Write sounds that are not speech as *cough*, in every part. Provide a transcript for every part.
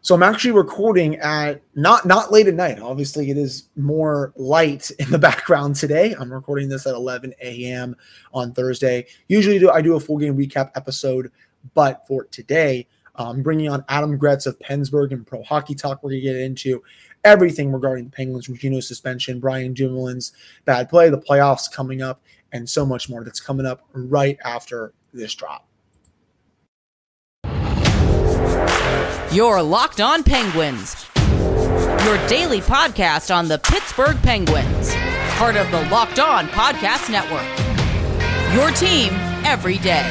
So I'm actually recording at not not late at night. Obviously, it is more light in the *laughs* background today. I'm recording this at 11 a.m. on Thursday. Usually, do I do a full game recap episode, but for today, um, I'm bringing on Adam Gretz of PensBurgh and Pro Hockey Talk. We're gonna get into everything regarding the Penguins, Regino suspension, Brian Dumoulin's bad play, the playoffs coming up, and so much more. That's coming up right after this drop. Your Locked On Penguins, your daily podcast on the Pittsburgh Penguins, part of the Locked On Podcast Network. Your team every day.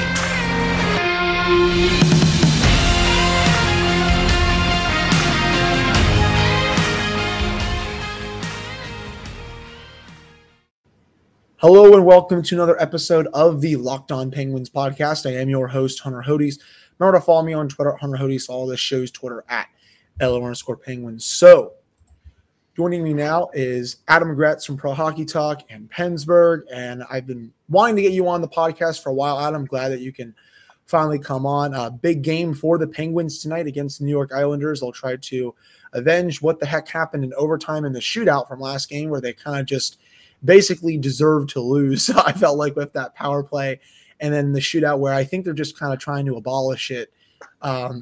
Hello and welcome to another episode of the Locked On Penguins podcast. I am your host, Hunter Hodes. Remember to follow me on Twitter, Hunter Hodes. Follow the show's Twitter at LO underscore Penguins. So, joining me now is Adam Gretz from Pro Hockey Talk and PensBurgh. And I've been wanting to get you on the podcast for a while, Adam. Glad that you can finally come on. A big game for the Penguins tonight against the New York Islanders. They'll try to avenge what the heck happened in overtime in the shootout from last game, where they kind of just – basically deserved to lose. *laughs* I felt like with that power play and then the shootout where I think they're just kind of trying to abolish it. Um,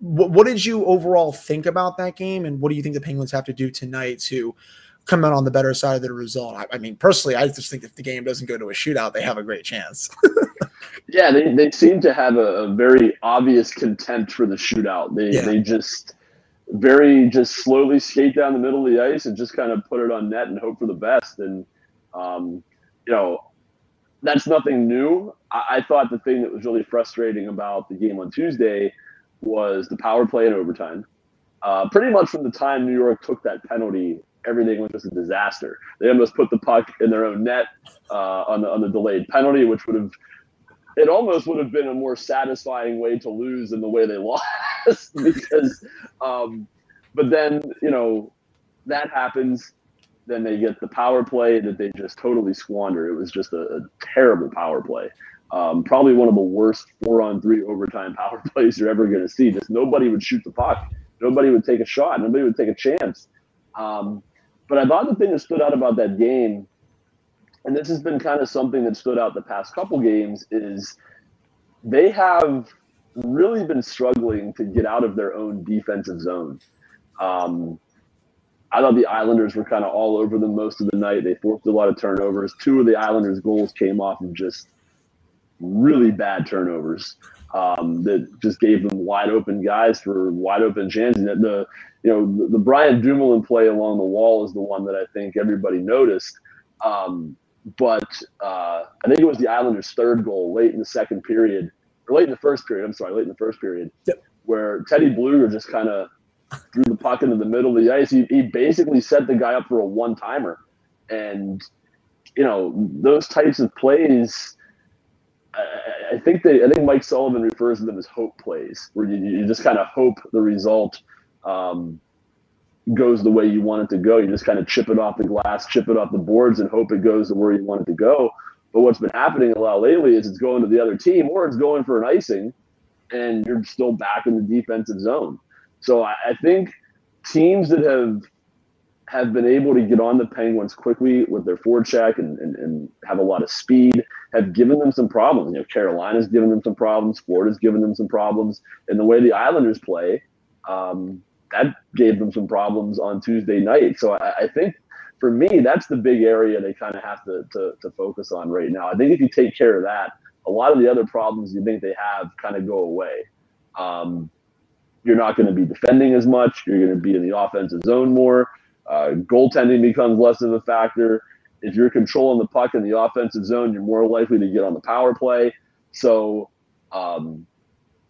what, what, did you overall think about that game, and what do you think the Penguins have to do tonight to come out on the better side of the result? I, I mean, personally, I just think if the game doesn't go to a shootout, they have a great chance. *laughs* yeah, they, they seem to have a, a, very obvious contempt for the shootout. They yeah. they just very just slowly skate down the middle of the ice and just kind of put it on net and hope for the best. And um, you know, that's nothing new. I, I, thought the thing that was really frustrating about the game on Tuesday was the power play in overtime. Uh, pretty much from the time New York took that penalty, everything was just a disaster. They almost put the puck in their own net uh, on the on the delayed penalty, which would have it almost would have been a more satisfying way to lose than the way they *laughs* lost because um, but then you know that happens then they get the power play that they just totally squander it was just a, a terrible power play. Um, probably one of the worst four on three overtime *laughs* power plays you're ever going to see. Just nobody would shoot the puck. Nobody would take a shot. Nobody would take a chance. Um, but i thought the thing that stood out about that game and this has been kind of something that stood out the past couple games is they have really been struggling to get out of their own defensive zone. Um, I thought the Islanders were kind of all over them most of the night. They forced a lot of turnovers. Two of the Islanders' goals came off of just really bad turnovers um, that just gave them wide open guys for wide open chances. The you know the, the Brian Dumoulin play along the wall is the one that I think everybody noticed. Um, but uh, I think it was the Islanders' third goal late in the second period, or late in the first period. I'm sorry, late in the first period, yep. where Teddy Blueger just kind of threw the puck into the middle of the ice. He, he basically set the guy up for a one timer, and you know those types of plays. I, I think they, I think Mike Sullivan refers to them as hope plays, where you, you just kind of hope the result. Um, goes the way you want it to go. You just kind of chip it off the glass, chip it off the boards, and hope it goes to where you want it to go. But what's been happening a lot lately is it's going to the other team or it's going for an icing, and you're still back in the defensive zone. So I, think teams that have have been able to get on the Penguins quickly with their forecheck and, and, and have a lot of speed have given them some problems. You know, Carolina's given them some problems. Florida's given them some problems. And the way the Islanders play, um, that gave them some problems on Tuesday night. So I, I think for me, that's the big area they kind of have to, to, to focus on right now. I think if you take care of that, a lot of the other problems you think they have kind of go away. Um, you're not going to be defending as much. You're going to be in the offensive zone more. Uh, goaltending becomes less of a factor. If you're controlling the puck in the offensive zone, you're more likely to get on the power play. So um,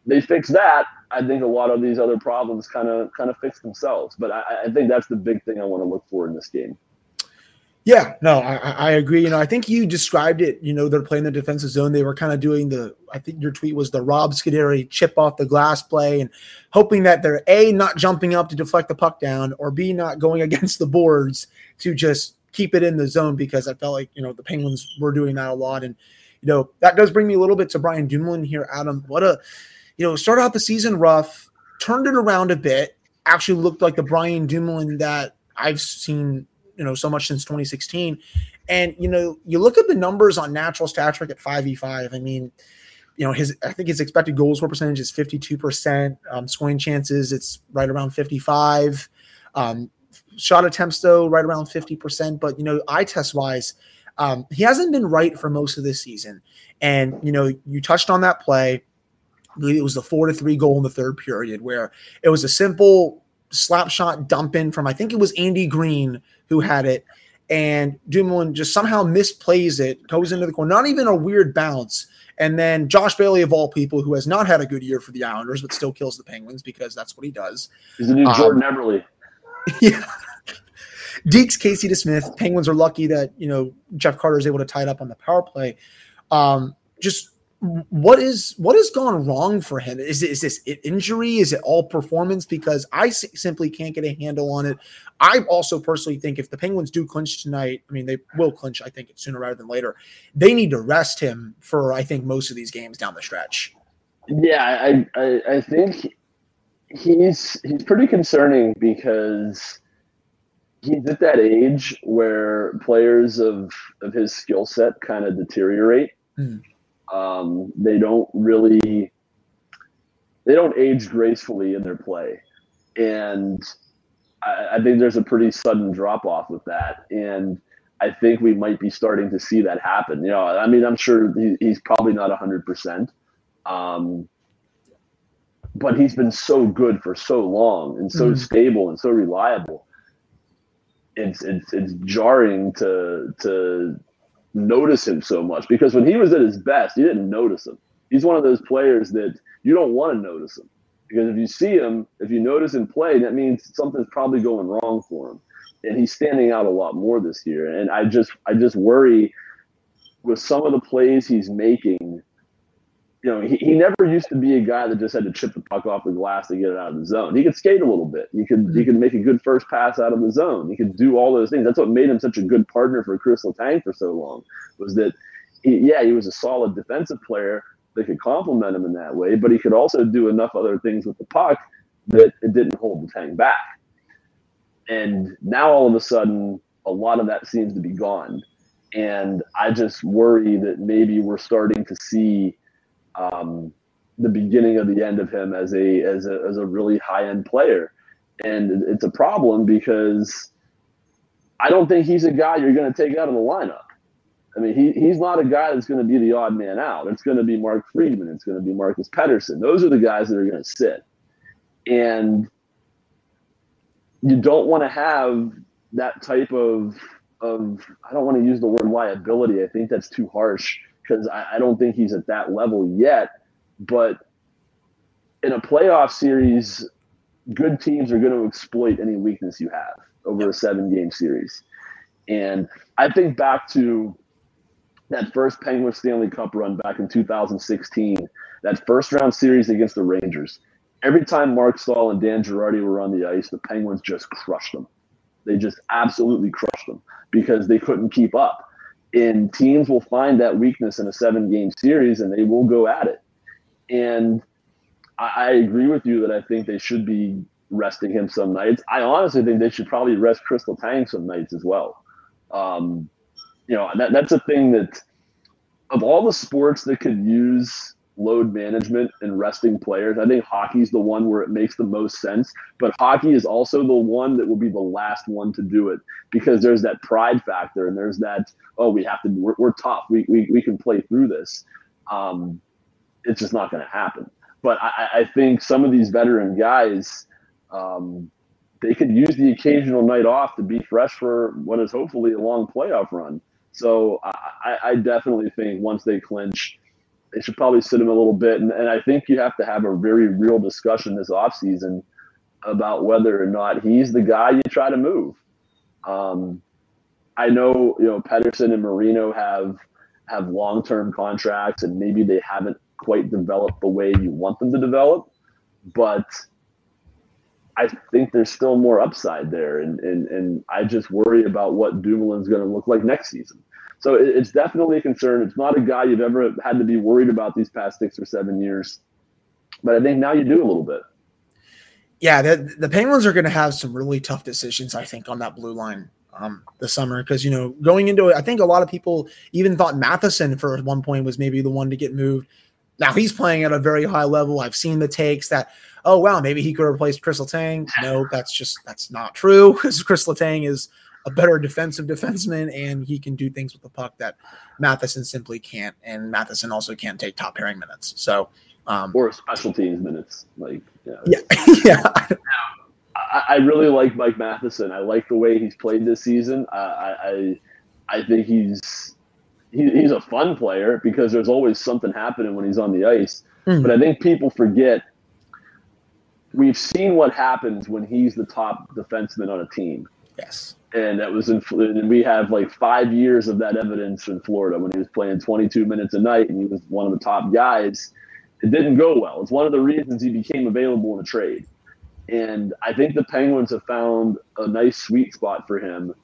they fix that, I think a lot of these other problems kind of kind of fix themselves. But I, I think that's the big thing I want to look for in this game. Yeah, no, I, I, agree. You know, I think you described it. You know, they're playing the defensive zone. They were kind of doing the. I think your tweet was the Rob Scuderi chip off the glass play, and hoping that they're a not jumping up to deflect the puck down, or b not going *laughs* against the boards to just keep it in the zone. Because I felt like you know the Penguins were doing that a lot, and you know that does bring me a little bit to Brian Dumoulin here, Adam. What a you know, start out the season rough, turned it around a bit. Actually, looked like the Brian Dumoulin that I've seen, you know, so much since 2016. And you know, you look at the numbers on natural stat trick at 5v5. I mean, you know, his I think his expected goals for percentage is 52%. Um, scoring chances, it's right around 55. Um, shot attempts though, right around 50%. But you know, eye test wise, um, he hasn't been right for most of this season. And you know, you touched on that play. It was the four to three goal in the third period where it was a simple slap shot dump in from I think it was Andy Greene who had it and Dumoulin just somehow misplays it, goes into the corner, not even a weird bounce. And then Josh Bailey, of all people, who has not had a good year for the Islanders, but still kills the Penguins because that's what he does. He's the new um, Jordan Eberle. *laughs* Yeah. Dekes, Casey DeSmith. Penguins are lucky that, you know, Jeff Carter is able to tie it up on the power play. Um, just what is what has gone wrong for him? Is is this injury? Is it all performance? Because I simply can't get a handle on it. I also personally think if the Penguins do clinch tonight, I mean they will clinch. I think sooner rather than later. They need to rest him for I think most of these games down the stretch. Yeah, I I, I think he's he's pretty concerning because he's at that age where players of of his skill set kind of deteriorate. Mm um, they don't really they don't age gracefully in their play, and I, I think there's a pretty sudden drop off with that. And I think we might be starting to see that happen. You know, I mean, I'm sure he, he's probably not 100, um, percent but he's been so good for so long and so mm-hmm. stable and so reliable. It's it's it's jarring to to notice him so much because when he was at his best, you didn't notice him. He's one of those players that you don't want to notice him because if you see him, if you notice him play, that means something's probably going wrong for him. And he's standing out a lot more this year. And I just I just worry with some of the plays he's making you know, he, he never used to be a guy that just had to chip the puck off the glass to get it out of the zone. He could skate a little bit. He could he mm-hmm. could make a good first pass out of the zone. He could do all those things. That's what made him such a good partner for Kris Letang for so long. Was that he, yeah, he was a solid defensive player that could complement him in that way, but he could also do enough other things with the puck that it didn't hold Letang back. And now all of a sudden, a lot of that seems to be gone. And I just worry that maybe we're starting to see um, the beginning of the end of him as a as a as a really high end player, and it's a problem because I don't think he's a guy you're going to take out of the lineup. I mean, he, he's not a guy that's going to be the odd man out. It's going to be Mark Friedman. It's going to be Marcus Pettersson. Those are the guys that are going to sit. And you don't want to have that type of of I don't want to use the word liability. I think that's too harsh because I, I don't think he's at that level yet. But in a playoff series, good teams are going to exploit any weakness you have over a seven game series. And I think back to that first Penguin Stanley Cup run back in 2016, that first round series against the Rangers. Every time Marc Staal and Dan Girardi were on the ice, the Penguins just crushed them. They just absolutely crushed them because they couldn't keep up and teams will find that weakness in a seven game series and they will go at it. And I, I, agree with you that I think they should be resting him some nights. I honestly think they should probably rest Crystal Letang some nights as well. Um, you know, that, that's a thing that of all the sports that could use load management and resting players. I think hockey's the one where it makes the most sense, but hockey is also the one that will be the last one to do it because there's that pride factor and there's that oh we have to we're, we're tough we, we we can play through this. Um, it's just not going to happen. But I, I think some of these veteran guys. Um, they could use the occasional night off to be fresh for what is hopefully a long playoff run. So I, I definitely think once they clinch, they should probably sit him a little bit. And, and I think you have to have a very real discussion this offseason about whether or not he's the guy you try to move. Um, I know, you know, Pettersson and Marino have have long term contracts and maybe they haven't quite developed the way you want them to develop, but I think there's still more upside there. And, and, and I just worry about what Dumoulin's going to look like next season. So it's definitely a concern. It's not a guy you've ever had to be worried about these past six or seven years, but I think now you do a little bit. Yeah, the, the Penguins are going to have some really tough decisions, I think, on that blue line um, this summer because you know going into it, I think a lot of people even thought Matheson for one point was maybe the one to get moved. Now he's playing at a very high level. I've seen the takes that oh wow maybe he could replace Kris Letang. *laughs* No, that's just that's not true because Kris Letang is a better defensive defenseman and he can do things with the puck that Matheson simply can't. And Matheson also can't take top pairing minutes. So um, or special teams minutes. Like, yeah, yeah. *laughs* I, I, really like Mike Matheson. I like the way he's played this season. I, I, I think he's he, he's a fun player because there's always something happening when he's on the ice. Mm-hmm. But I think people forget we've seen what happens when he's the top defenseman on a team. Yes. And that was in, and we have like five years of that evidence in Florida when he was playing 22 minutes a night and he was one of the top guys it didn't go well. It's one of the reasons he became available in a trade. And I think the Penguins have found a nice sweet spot for him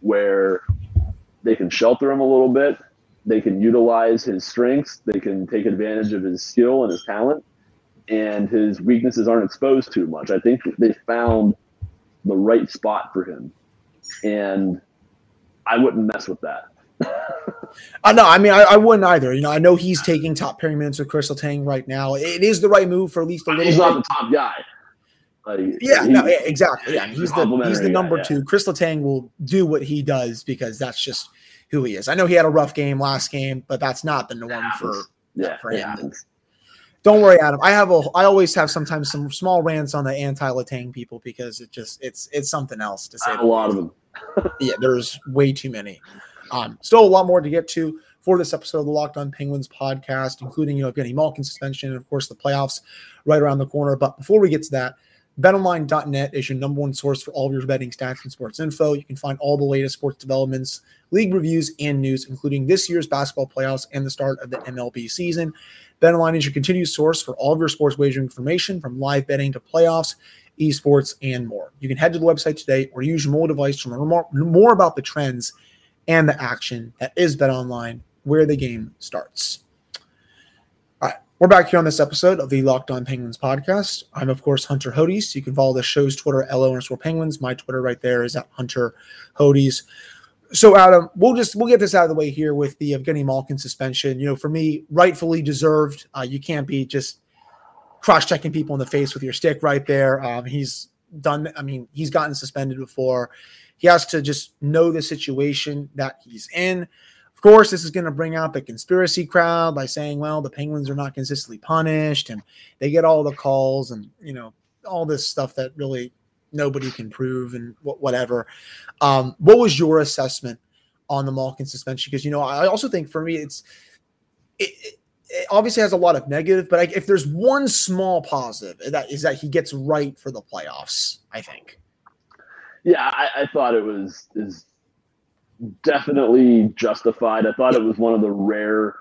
where they can shelter him a little bit. They can utilize his strengths. They can take advantage of his skill and his talent. And his weaknesses aren't exposed too much. I think they found the right spot for him. And I wouldn't mess with that. *laughs* Uh, no, I mean, I, I, wouldn't either. You know, I know he's taking top pairing minutes with Kris Letang right now. It is the right move for at least a little. He's bit. not the top guy. Like, yeah, no, yeah, exactly. Yeah, he's the he's the number guy, yeah. two. Kris Letang will do what he does because that's just who he is. I know he had a rough game last game, but that's not the norm for yeah for him. Don't worry, Adam. I have a I always have sometimes some small rants on the anti Letang people because it just it's it's something else to say. A lot of them. *laughs* yeah, there's way too many. Um, still a lot more to get to for this episode of the Locked On Penguins podcast, including you know Evgeni Malkin suspension and of course the playoffs right around the corner. But before we get to that, BetOnline.net is your number one source for all of your betting stats and sports info. You can find all the latest sports developments, league reviews, and news, including this year's basketball playoffs and the start of the MLB season. BetOnline is your continued source for all of your sports wagering information, from live betting to playoffs, esports, and more. You can head to the website today or use your mobile device to learn more, more about the trends and the action that is BetOnline, where the game starts. We're back here on this episode of the Locked On Penguins podcast. I'm, of course, Hunter Hodes. You can follow the show's Twitter, LO underscore Penguins. My Twitter right there is at Hunter Hodes. So, Adam, we'll just we'll get this out of the way here with the Evgeni Malkin suspension. You know, for me, rightfully deserved. Uh, you can't be just cross-checking people in the face with your stick right there. Um, he's done. I mean, he's gotten suspended before. He has to just know the situation that he's in. Course, this is going to bring out the conspiracy crowd by saying, well, the Penguins are not consistently punished and they get all the calls and, you know, all this stuff that really nobody can prove and whatever. Um, what was your assessment on the Malkin suspension? Because, you know, I also think for me, it's, it, it, obviously has a lot of negative, but I, if there's one small positive, that is that he gets right for the playoffs. I think. Yeah, I, I thought it was is definitely justified. I thought it was one of the rare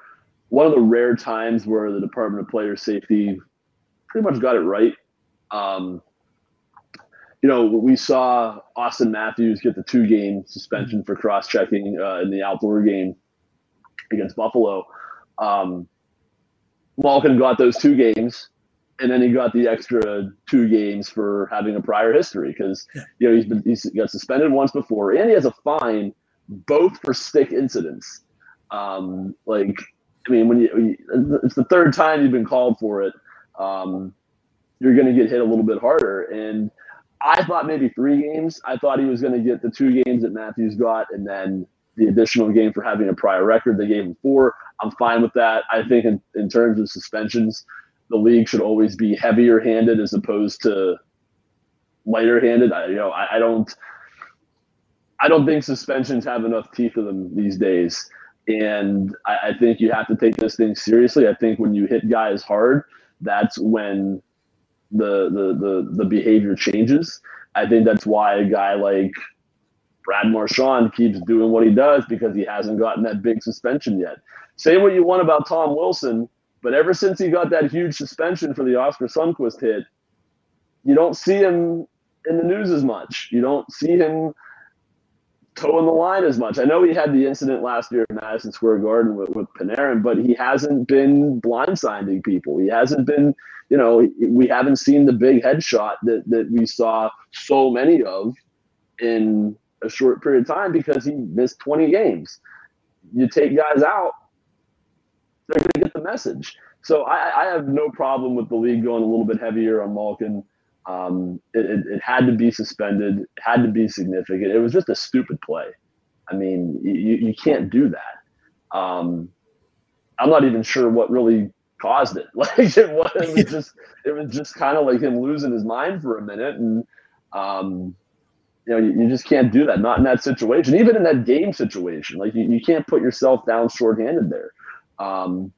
one of the rare times where the Department of Player Safety pretty much got it right. Um, you know, we saw Auston Matthews get the two game suspension for cross checking uh, in the outdoor game against Buffalo. Um, Malkin got those two games and then he got the extra two games for having a prior history because you know he's been he's got suspended once before and he has a fine both for stick incidents. Um, like I mean, when you it's the third time you've been called for it, um, you're going to get hit a little bit harder. And I thought maybe three games. I thought he was going to get the two games that Matthews got, and then the additional game for having a prior record. They gave him four. I'm fine with that. I think in, in terms of suspensions, the league should always be heavier handed as opposed to lighter handed. I, you know, I, I, don't, I don't think suspensions have enough teeth in them these days. And I, I think you have to take this thing seriously. I think when you hit guys hard, that's when the, the, the, the behavior changes. I think that's why a guy like Brad Marchand keeps doing what he does because he hasn't gotten that big suspension yet. Say what you want about Tom Wilson but ever since he got that huge suspension for the Oskar Sundqvist hit, you don't see him in the news as much. You don't see him toeing the line as much. I know he had the incident last year at Madison Square Garden with, with Panarin, but he hasn't been blindsiding people. He hasn't been, you know, we haven't seen the big headshot that, that we saw so many of in a short period of time because he missed 20 games. You take guys out, they're going to get the message. So I, I, have no problem with the league going a little bit heavier on Malkin. Um, it, it, it, had to be suspended, had to be significant. It was just a stupid play. I mean, you, you can't do that. Um, I'm not even sure what really caused it. *laughs* Like it was, it was just, it was just kind of like him losing his mind for a minute, and um, you know, you, you, just can't do that. Not in that situation, even in that game situation. Like you, you can't put yourself down shorthanded there. Um,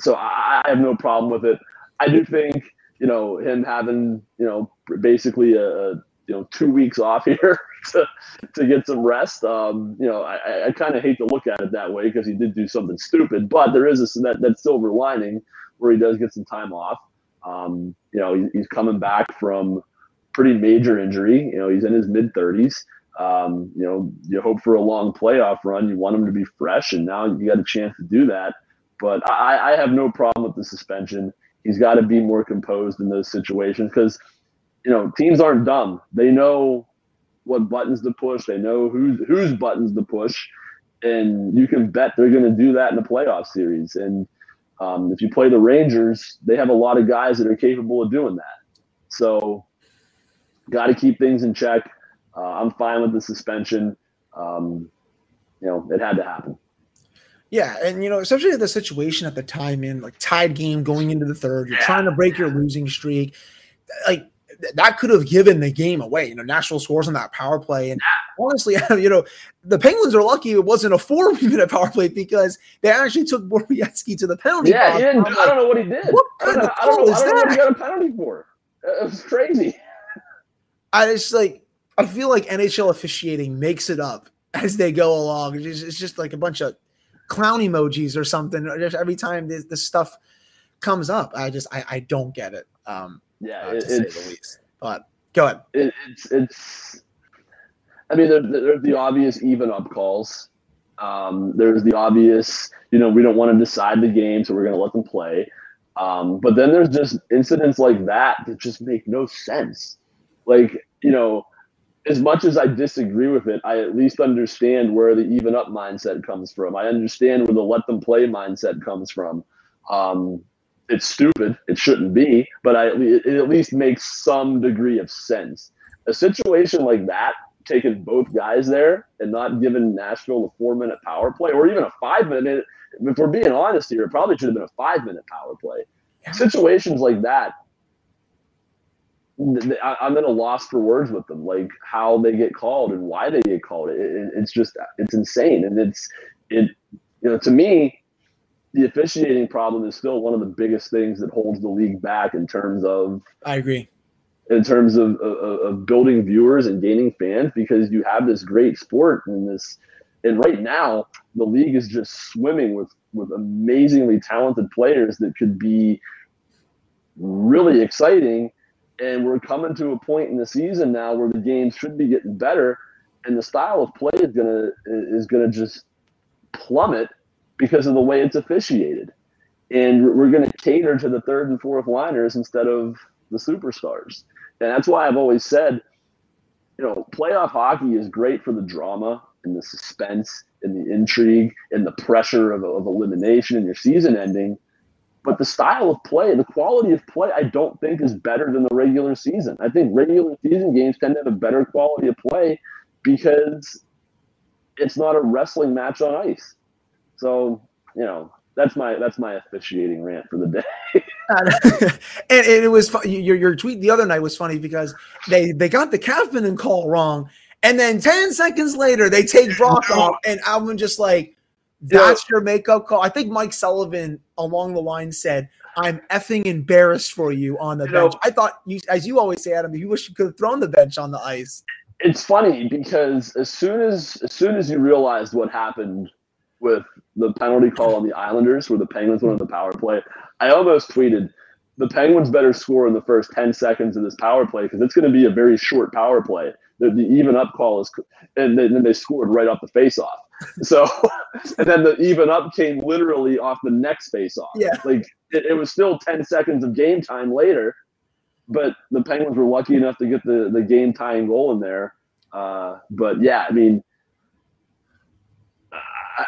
so I, I have no problem with it. I do think you know him having you know basically a, you know two weeks off *laughs* here to to get some rest. Um, you know, I, I kind of hate to look at it that way because he did do something stupid, but there is a, that that silver lining where he does get some time off. Um, you know, he, he's coming back from pretty major injury. You know, he's in his mid thirties. Um, you know, you hope for a long playoff run. You want him to be fresh, and now you got a chance to do that. But I, I have no problem with the suspension. He's got to be more composed in those situations because, you know, teams aren't dumb. They know what buttons to push. They know whose whose buttons to push, and you can bet they're going to do that in the playoff series. And um, if you play the Rangers, they have a lot of guys that are capable of doing that. So, got to keep things in check. Uh, I'm fine with the suspension. Um, you know, it had to happen. Yeah, and you know, especially the situation at the time in like tied game going into the third, you're yeah. trying to break your losing streak. Like that could have given the game away. You know, Nashville scores on that power play, and honestly, *laughs* you know, the Penguins are lucky it wasn't a four-minute *laughs* power play because they actually took Borowiecki to the penalty. Yeah, he didn't. I don't know what he did. What I don't know, I don't know, I don't know what he got a penalty for. It was crazy. I just like I feel like NHL officiating makes it up as they go along. It's just, it's just like a bunch of clown emojis or something just every time this, this stuff comes up. I just I, I don't get it. Um, yeah, uh, to say the least. But go ahead. It, it's it's. I mean, there, there's the obvious even up calls. Um, there's the obvious, you know, we don't want to decide the game, so we're going to let them play. Um, but then there's just incidents like that that just make no sense. Like, you know, as much as I disagree with it, I at least understand where the even up mindset comes from. I understand where the let them play mindset comes from. Um, it's stupid. It shouldn't be, but I, it at least makes some degree of sense. A situation like that, taking both guys there and not giving Nashville a four minute power play or even a five minute, if we're being honest here, it probably should have been a five minute power play. Situations like that I'm at a loss for words with them, like how they get called and why they get called. It, it, it's just it's insane, and it's it you know to me, the officiating problem is still one of the biggest things that holds the league back in terms of. I agree. In terms of, of, of building viewers and gaining fans, because you have this great sport and this, and right now the league is just swimming with with amazingly talented players that could be really exciting and we're coming to a point in the season now where the games should be getting better, and the style of play is gonna is gonna just plummet because of the way it's officiated, and we're gonna cater to the third and fourth liners instead of the superstars, and that's why I've always said, you know, playoff hockey is great for the drama and the suspense and the intrigue and the pressure of, of elimination and your season ending but the style of play, the quality of play, I don't think is better than the regular season. I think regular season games tend to have a better quality of play because it's not a wrestling match on ice. So, you know, that's my that's my officiating rant for the day. *laughs* and, it was fun. Your, your tweet the other night was funny because they they got the Kapanen call wrong, and then ten seconds later they take Brock off, and I'm just like, that's your makeup call. I think Mike Sullivan along the line said, I'm effing embarrassed for you on the you bench. Know, I thought you, as you always say, Adam, you wish you could have thrown the bench on the ice. It's funny because as soon as as soon as you realized what happened with the penalty call on the Islanders, where the Penguins went on the power play, I almost tweeted, the Penguins better score in the first 10 seconds of this power play because it's going to be a very short power play. The, the even up call is, and then they scored right off the face off. So, *laughs* and then the even up came literally off the next face off. Yeah. Like it, it was still 10 seconds of game time later, but the Penguins were lucky enough to get the, the game tying goal in there. Uh, but yeah, I mean, I,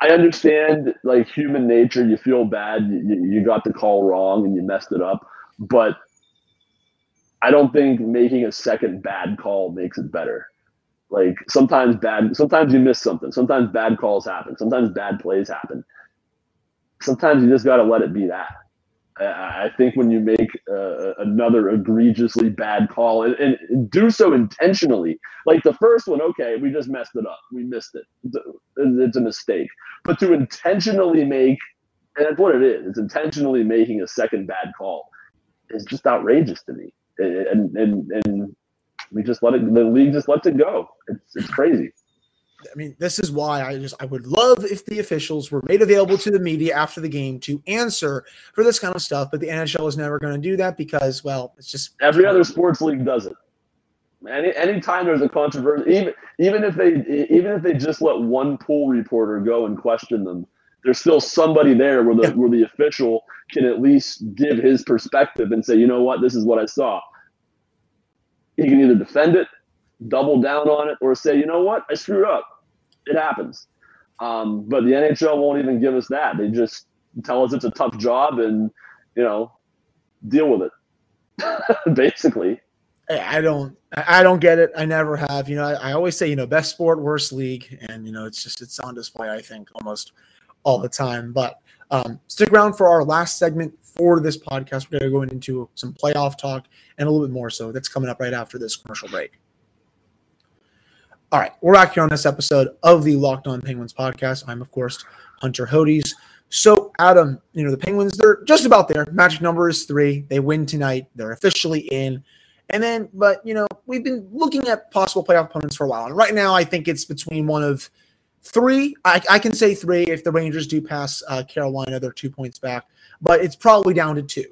I understand like human nature. You feel bad. You, you got the call wrong and you messed it up. But I don't think making a second bad call makes it better. Like sometimes bad, sometimes you miss something. Sometimes bad calls happen. Sometimes bad plays happen. Sometimes you just got to let it be that. I think when you make uh, another egregiously bad call and, and, do so intentionally, like the first one, okay, we just messed it up, we missed it, it's a mistake. But to intentionally make, and that's what it is, it's intentionally making a second bad call, is just outrageous to me. And and and we just let it, the league just lets it go. It's it's crazy. I mean, this is why I just I would love if the officials were made available to the media after the game to answer for this kind of stuff, but the NHL is never going to do that because, well, it's just every other sports league does it. Any anytime there's a controversy, even even if they even if they just let one pool reporter go and question them, there's still somebody there where the yeah. where the official can at least give his perspective and say, you know what, this is what I saw. He can either defend it double down on it or say, you know what, I screwed up. It happens. Um, but the NHL won't even give us that. They just tell us it's a tough job and, you know, deal with it. *laughs* Basically. I don't I don't get it. I never have. You know, I, I, always say, you know, best sport, worst league. And, you know, it's just it's on display, I think, almost all the time. But um, stick around for our last segment for this podcast. We're going to go into some playoff talk and a little bit more. So that's coming up right after this commercial break. All right, we're back here on this episode of the Locked On Penguins podcast. I'm, of course, Hunter Hodes. So, Adam, you know, the Penguins, they're just about there. Magic number is three. They win tonight. They're officially in. And then, but, you know, we've been looking at possible playoff opponents for a while. And right now, I think it's between one of three. I, I can say three if the Rangers do pass uh, Carolina, they're two points back. But it's probably down to two.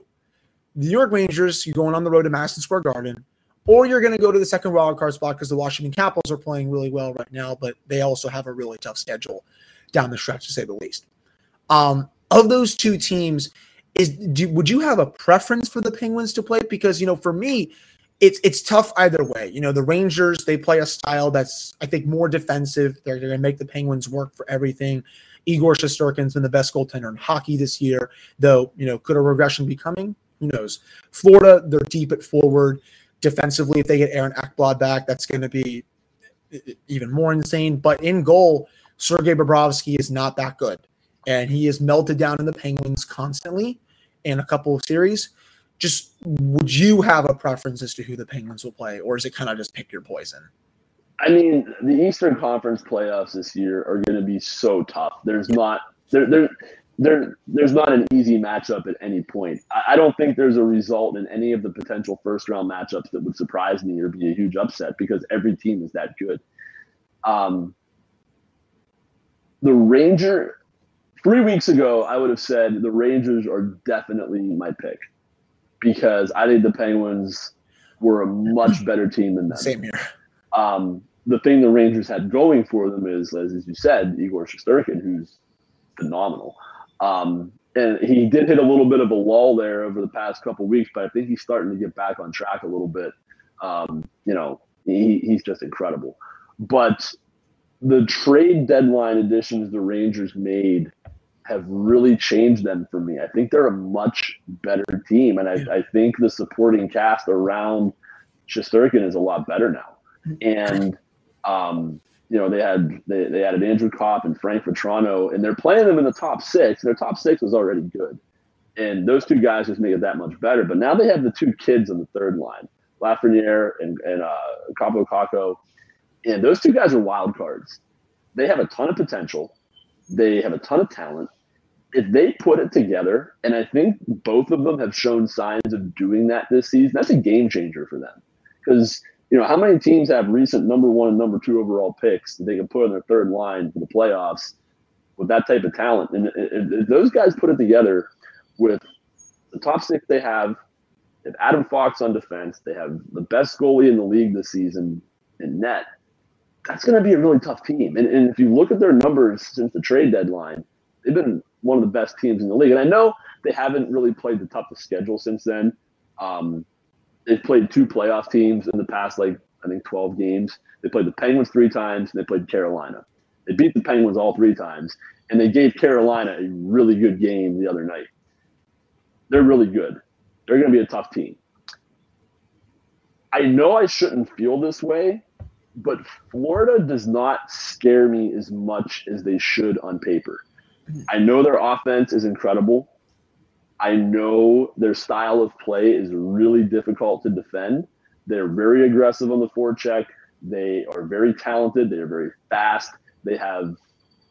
The New York Rangers, you're going on the road to Madison Square Garden or you're going to go to the second wild card spot because the Washington Capitals are playing really well right now, but they also have a really tough schedule down the stretch, to say the least. Um, of those two teams, is do, would you have a preference for the Penguins to play? Because you know, for me, it's it's tough either way. You know, the Rangers they play a style that's I think more defensive. They're, they're going to make the Penguins work for everything. Igor Shesterkin's been the best goaltender in hockey this year, though. You know, could a regression be coming? Who knows? Florida, they're deep at forward defensively, if they get Aaron Ekblad back, that's going to be even more insane. But in goal, Sergei Bobrovsky is not that good. And he is melted down in the Penguins constantly in a couple of series. Just would you have a preference as to who the Penguins will play, or is it kind of just pick your poison? I mean, the Eastern Conference playoffs this year are going to be so tough. There's not there there there there's not an easy matchup at any point. I, I, don't think there's a result in any of the potential first round matchups that would surprise me or be a huge upset because every team is that good. Um, the Ranger three weeks ago, I would have said the Rangers are definitely my pick because I think the Penguins were a much better team than them. Same here. Um, the thing the Rangers had going for them is, as you said, Igor Shesterkin, who's phenomenal. Um, and he did hit a little bit of a lull there over the past couple weeks, but I think he's starting to get back on track a little bit. Um, you know, he, he's just incredible. But the trade deadline additions the Rangers made have really changed them for me. I think they're a much better team, and I, I think the supporting cast around Shesterkin is a lot better now. And um, you know, they had they, they added Andrew Copp and Frank Vatrano, and they're playing them in the top six. Their top six was already good. And those two guys just make it that much better. But now they have the two kids on the third line, Lafreniere and, and uh, Kaapo Kakko. And those two guys are wild cards. They have a ton of potential. They have a ton of talent. If they put it together, and I think both of them have shown signs of doing that this season, that's a game changer for them. Because – you know, how many teams have recent number one and number two overall picks that they can put on their third line for the playoffs with that type of talent? And if those guys put it together with the top six they have, have Adam Fox on defense. They have the best goalie in the league this season in net. That's going to be a really tough team. And, and if you look at their numbers since the trade deadline, they've been one of the best teams in the league. And I know they haven't really played the toughest schedule since then. Um, they've played two playoff teams in the past, like I think 12 games. They played the Penguins three times, and they played Carolina. They beat the Penguins all three times, and they gave Carolina a really good game the other night. They're really good. They're going to be a tough team. I know I shouldn't feel this way, but Florida does not scare me as much as they should on paper. Mm. I know their offense is incredible. I know their style of play is really difficult to defend. They're very aggressive on the forecheck. They are very talented. They are very fast. They have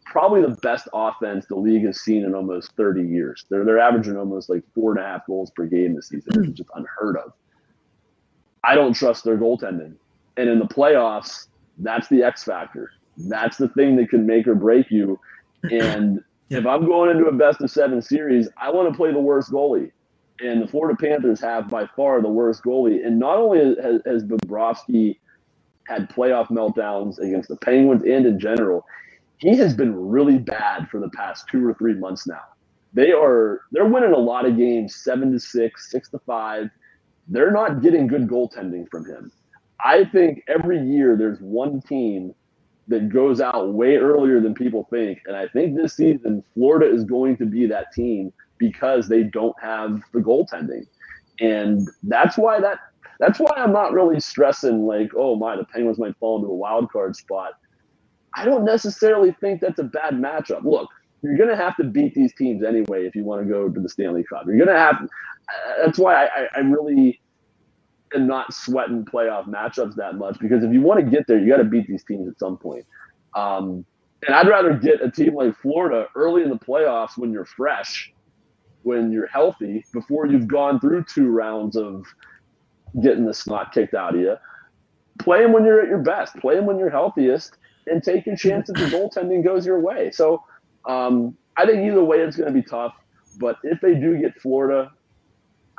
probably the best offense the league has seen in almost 30 years. They're they're averaging almost like four and a half goals per game this season, which is just unheard of. I don't trust their goaltending. And in the playoffs, that's the X factor. That's the thing that can make or break you. And if I'm going into a best of seven series, I want to play the worst goalie. And the Florida Panthers have by far the worst goalie. And not only has, has Bobrovsky had playoff meltdowns against the Penguins and in general, he has been really bad for the past two or three months now. They are they're winning a lot of games, seven to six, six to five. They're not getting good goaltending from him. I think every year there's one team that goes out way earlier than people think. And I think this season, Florida is going to be that team because they don't have the goaltending. And that's why that that's why I'm not really stressing like, oh my, the Penguins might fall into a wild card spot. I don't necessarily think that's a bad matchup. Look, you're to have to beat these teams anyway if you want to go to the Stanley Cup. You're to have. That's why I, I really am not sweating playoff matchups that much because if you want to get there, you got to beat these teams at some point. Um, and I'd rather get a team like Florida early in the playoffs when you're fresh, when you're healthy, before you've gone through two rounds of getting the snot kicked out of you. Play them when you're at your best. Play them when you're healthiest, and take your chance if the goaltending goes your way. So um, I think either way it's going to be tough. But if they do get Florida,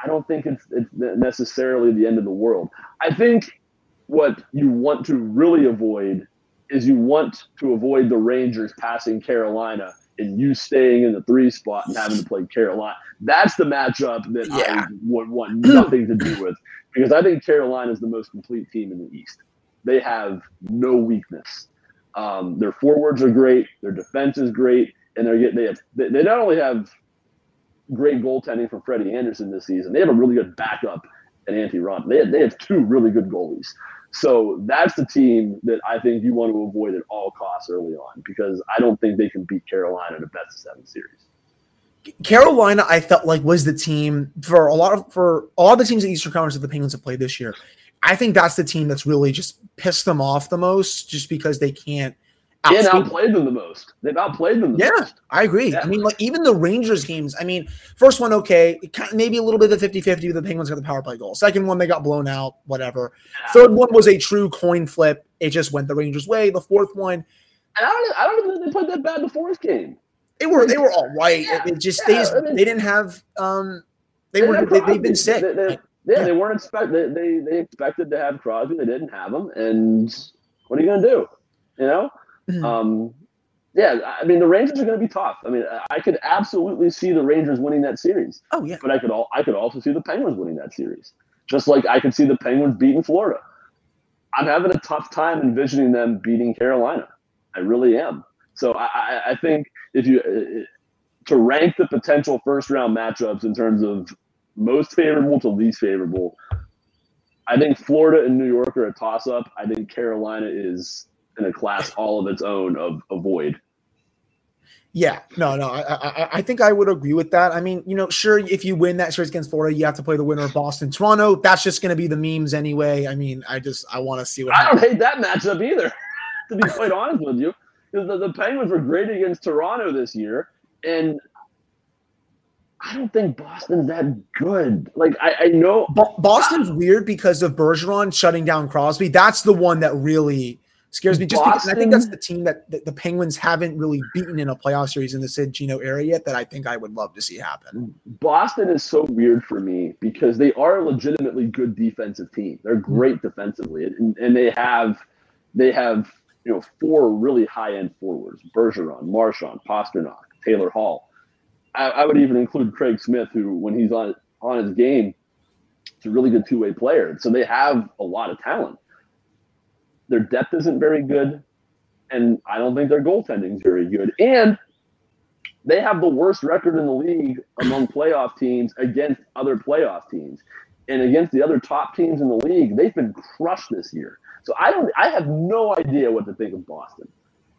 I don't think it's, it's necessarily the end of the world. I think what you want to really avoid is you want to avoid the Rangers passing Carolina and you staying in the three spot and having to play Carolina. That's the matchup that yeah. I would want nothing to do with because I think Carolina is the most complete team in the East. They have no weakness. Um, their forwards are great. Their defense is great, and they're getting, they have they not only have great goaltending from Freddie Andersen this season, they have a really good backup in Antti Raanta. They have, they have two really good goalies. So that's the team that I think you want to avoid at all costs early on because I don't think they can beat Carolina in a best of seven series. Carolina, I felt like was the team for a lot of for a lot of the teams in Eastern Conference that the Penguins have played this year. I think that's the team that's really just pissed them off the most, just because they can't. Yeah, outplayed them the most. They've outplayed them. The yeah, most. I agree. Yeah. I mean, like even the Rangers games. I mean, first one okay, maybe a little bit of 50-50. The Penguins got the power play goal. Second one, they got blown out. Whatever. Yeah. Third one was a true coin flip. It just went the Rangers' way. The fourth one, and I don't, I don't think they played that bad the fourth game. They were they were all right. Yeah. It just they just, I mean, they didn't have um they, they were they, have been sick. They, they, yeah, yeah, they weren't expect they, they they expected to have Crosby. They didn't have him, and what are you gonna do? You know, mm-hmm. um, yeah. I mean, the Rangers are gonna be tough. I mean, I could absolutely see the Rangers winning that series. Oh yeah, but I could all I could also see the Penguins winning that series, just like I could see the Penguins beating Florida. I'm having a tough time envisioning them beating Carolina. I really am. So I, I think if you uh, to rank the potential first round matchups in terms of most favorable to least favorable. I think Florida and New York are a toss up. I think Carolina is in a class all of its own of avoid. Yeah, no, no, I, I, I think I would agree with that. I mean, you know, sure, if you win that series against Florida, you have to play the winner of Boston, Toronto. That's just going to be the memes anyway. I mean, I just I want to see what. I happens. don't hate that matchup either. *laughs* to be quite honest with you, the, the Penguins were great against Toronto this year, and I don't think Boston's that good. Like I, I know Boston's weird because of Bergeron shutting down Crosby. That's the one that really scares me just because I think that's the team that, that, the Penguins haven't really beaten in a playoff series in the Sid Geno area yet that I think I would love to see happen. Boston is so weird for me because they are a legitimately good defensive team. They're mm-hmm. great defensively, and, and they have they have you know four really high end forwards: Bergeron, Marchand, Pastrnak, Taylor Hall. I, I would even include Craig Smith, who when he's on on his game, is a really good two way player. So they have a lot of talent their depth isn't very good, and I don't think their goaltending is very good. And they have the worst record in the league among playoff teams against other playoff teams. And against the other top teams in the league, they've been crushed this year. So I don't I have no idea what to think of Boston.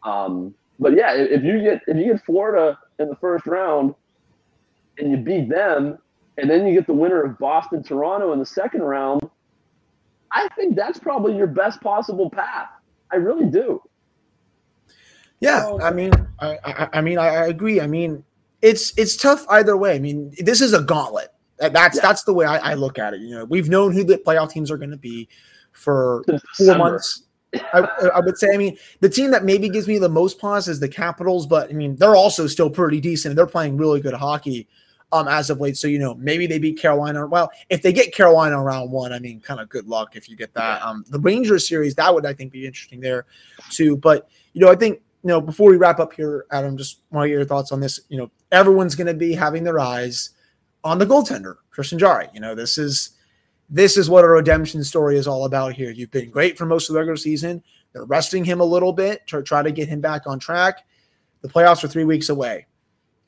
Um, but yeah, if you get if you get Florida in the first round and you beat them, and then you get the winner of Boston Toronto in the second round, I think that's probably your best possible path. I really do. Yeah, I mean, I, I, I mean, I, I, agree. I mean, it's it's tough either way. I mean, this is a gauntlet. That's yeah. that's the way I, I, look at it. You know, we've known who the playoff teams are going to be for four months. I, I, would say, I mean, the team that maybe gives me the most pause is the Capitals, but I mean, they're also still pretty decent. They're playing really good hockey um, as of late. So, you know, maybe they beat Carolina. Well, if they get Carolina round one, I mean, kind of good luck if you get that. Um, the Rangers series, that would, I think, be interesting there too. But, you know, I think, you know, before we wrap up here, Adam, just want to get your thoughts on this. You know, everyone's going to be having their eyes on the goaltender, Tristan Jarry. You know, this is this is what a redemption story is all about here. You've been great for most of the regular season. They're resting him a little bit to try to get him back on track. The playoffs are three weeks away.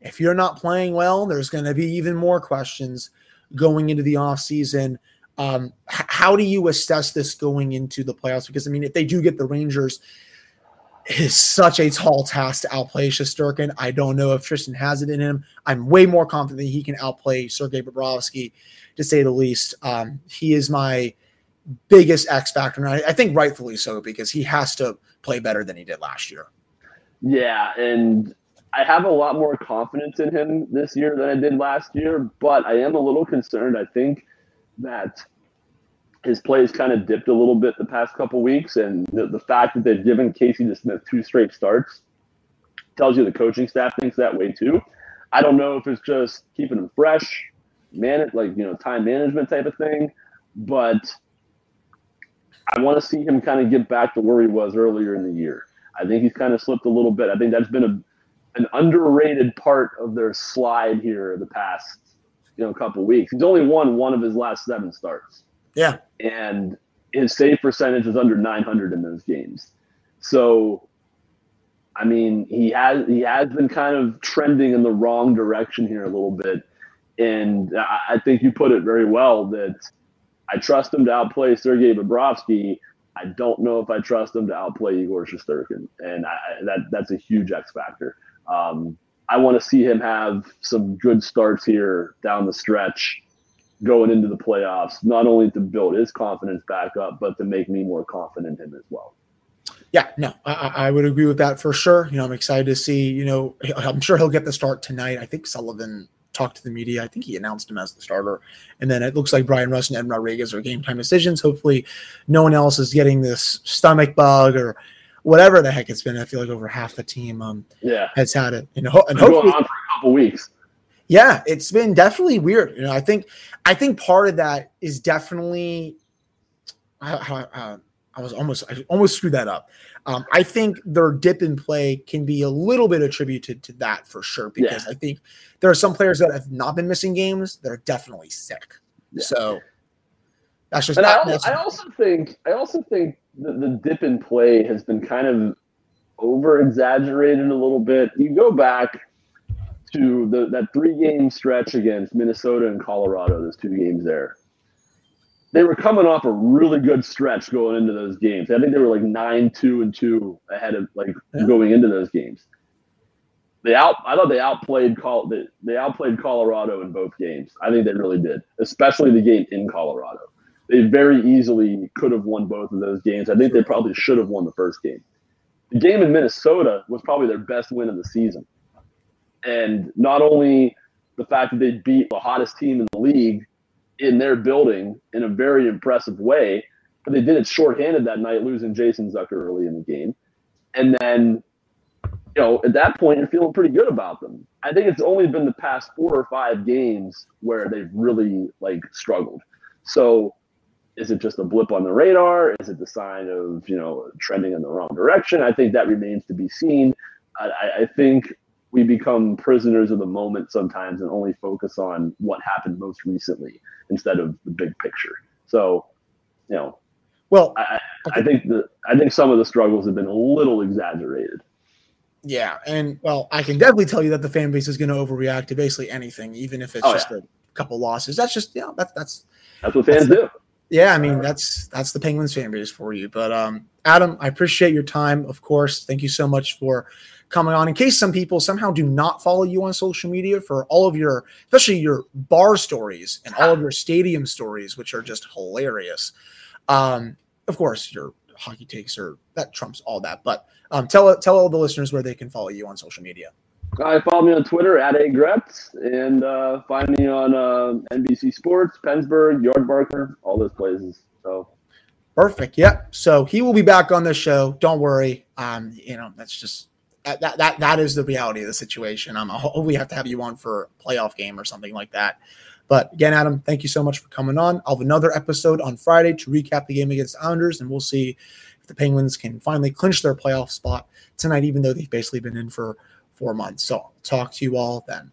If you're not playing well, there's going to be even more questions going into the offseason. Um, h- how do you assess this going into the playoffs? Because, I mean, if they do get the Rangers, is such a tall task to outplay Shesterkin. I don't know if Tristan has it in him. I'm way more confident that he can outplay Sergei Bobrovsky, to say the least. Um, he is my biggest X factor, and I, I think rightfully so because he has to play better than he did last year. Yeah, and I have a lot more confidence in him this year than I did last year, but I am a little concerned. I think that his play has kind of dipped a little bit the past couple weeks, and the, the fact that they've given Casey DeSmith two straight starts tells you the coaching staff thinks that way too. I don't know if it's just keeping him fresh, man, like you know, time management type of thing, but I want to see him kind of get back to where he was earlier in the year. I think he's kind of slipped a little bit. I think that's been a an underrated part of their slide here the past you know couple weeks. He's only won one of his last seven starts. Yeah, and his save percentage is under 900 in those games. So, I mean, he has he has been kind of trending in the wrong direction here a little bit, and I think you put it very well that I trust him to outplay Sergei Bobrovsky. I don't know if I trust him to outplay Igor Shesterkin, and I, that that's a huge X factor. Um, I want to see him have some good starts here down the stretch going into the playoffs, not only to build his confidence back up, but to make me more confident in him as well. Yeah, no, I, I, would agree with that for sure. You know, I'm excited to see, you know, I'm sure he'll get the start tonight. I think Sullivan talked to the media. I think he announced him as the starter. And then it looks like Bryan Rust and Evan Rodrigues are game time decisions. Hopefully, no one else is getting this stomach bug or whatever the heck it's been. I feel like over half the team um yeah has had it. You know, and hopefully on for a couple weeks. Yeah, it's been definitely weird. You know, I think I think part of that is definitely. I, I, I was almost I almost screwed that up. Um, I think their dip in play can be a little bit attributed to that for sure because yeah. I think there are some players that have not been missing games that are definitely sick. Yeah. So that's just. And I, I also think I also think the, the dip in play has been kind of over exaggerated a little bit. You go back to the, that three game stretch against Minnesota and Colorado, those two games there. They were coming off a really good stretch going into those games. I think they were like nine, two, and two ahead of like yeah. going into those games. They out. I thought they outplayed Col. They, they outplayed Colorado in both games. I think they really did, especially the game in Colorado they very easily could have won both of those games. I think they probably should have won the first game. The game in Minnesota was probably their best win of the season. And not only the fact that they beat the hottest team in the league in their building in a very impressive way, but they did it shorthanded that night, losing Jason Zucker early in the game. And then, you know, at that point, you're feeling pretty good about them. I think it's only been the past four or five games where they've really like struggled. So, is it just a blip on the radar? Is it the sign of you know trending in the wrong direction? I think that remains to be seen. I, I think we become prisoners of the moment sometimes and only focus on what happened most recently instead of the big picture. So, you know, well, I, okay. I think the I think some of the struggles have been a little exaggerated. Yeah, and well, I can definitely tell you that the fan base is going to overreact to basically anything, even if it's oh, just yeah. a couple losses. That's just yeah, that's that's that's what fans that's do. Yeah, I mean that's that's the Penguins fan base for you. But um, Adam, I appreciate your time. Of course, thank you so much for coming on. In case some people somehow do not follow you on social media for all of your, especially your bar stories and all of your stadium stories, which are just hilarious. Um, of course, your hockey takes are that trumps all that. But um, tell tell all the listeners where they can follow you on social media. I follow me on Twitter at agretz and uh, find me on uh, NBC Sports, PensBurgh, Yard Yardbarker, all those places. So perfect. Yep. So he will be back on the show. Don't worry. Um, you know that's just that that that is the reality of the situation. Um, I hope we have to have you on for a playoff game or something like that. But again, Adam, thank you so much for coming on. I'll have another episode on Friday to recap the game against Islanders, and we'll see if the Penguins can finally clinch their playoff spot tonight, even though they've basically been in for four months. So I'll talk to you all then.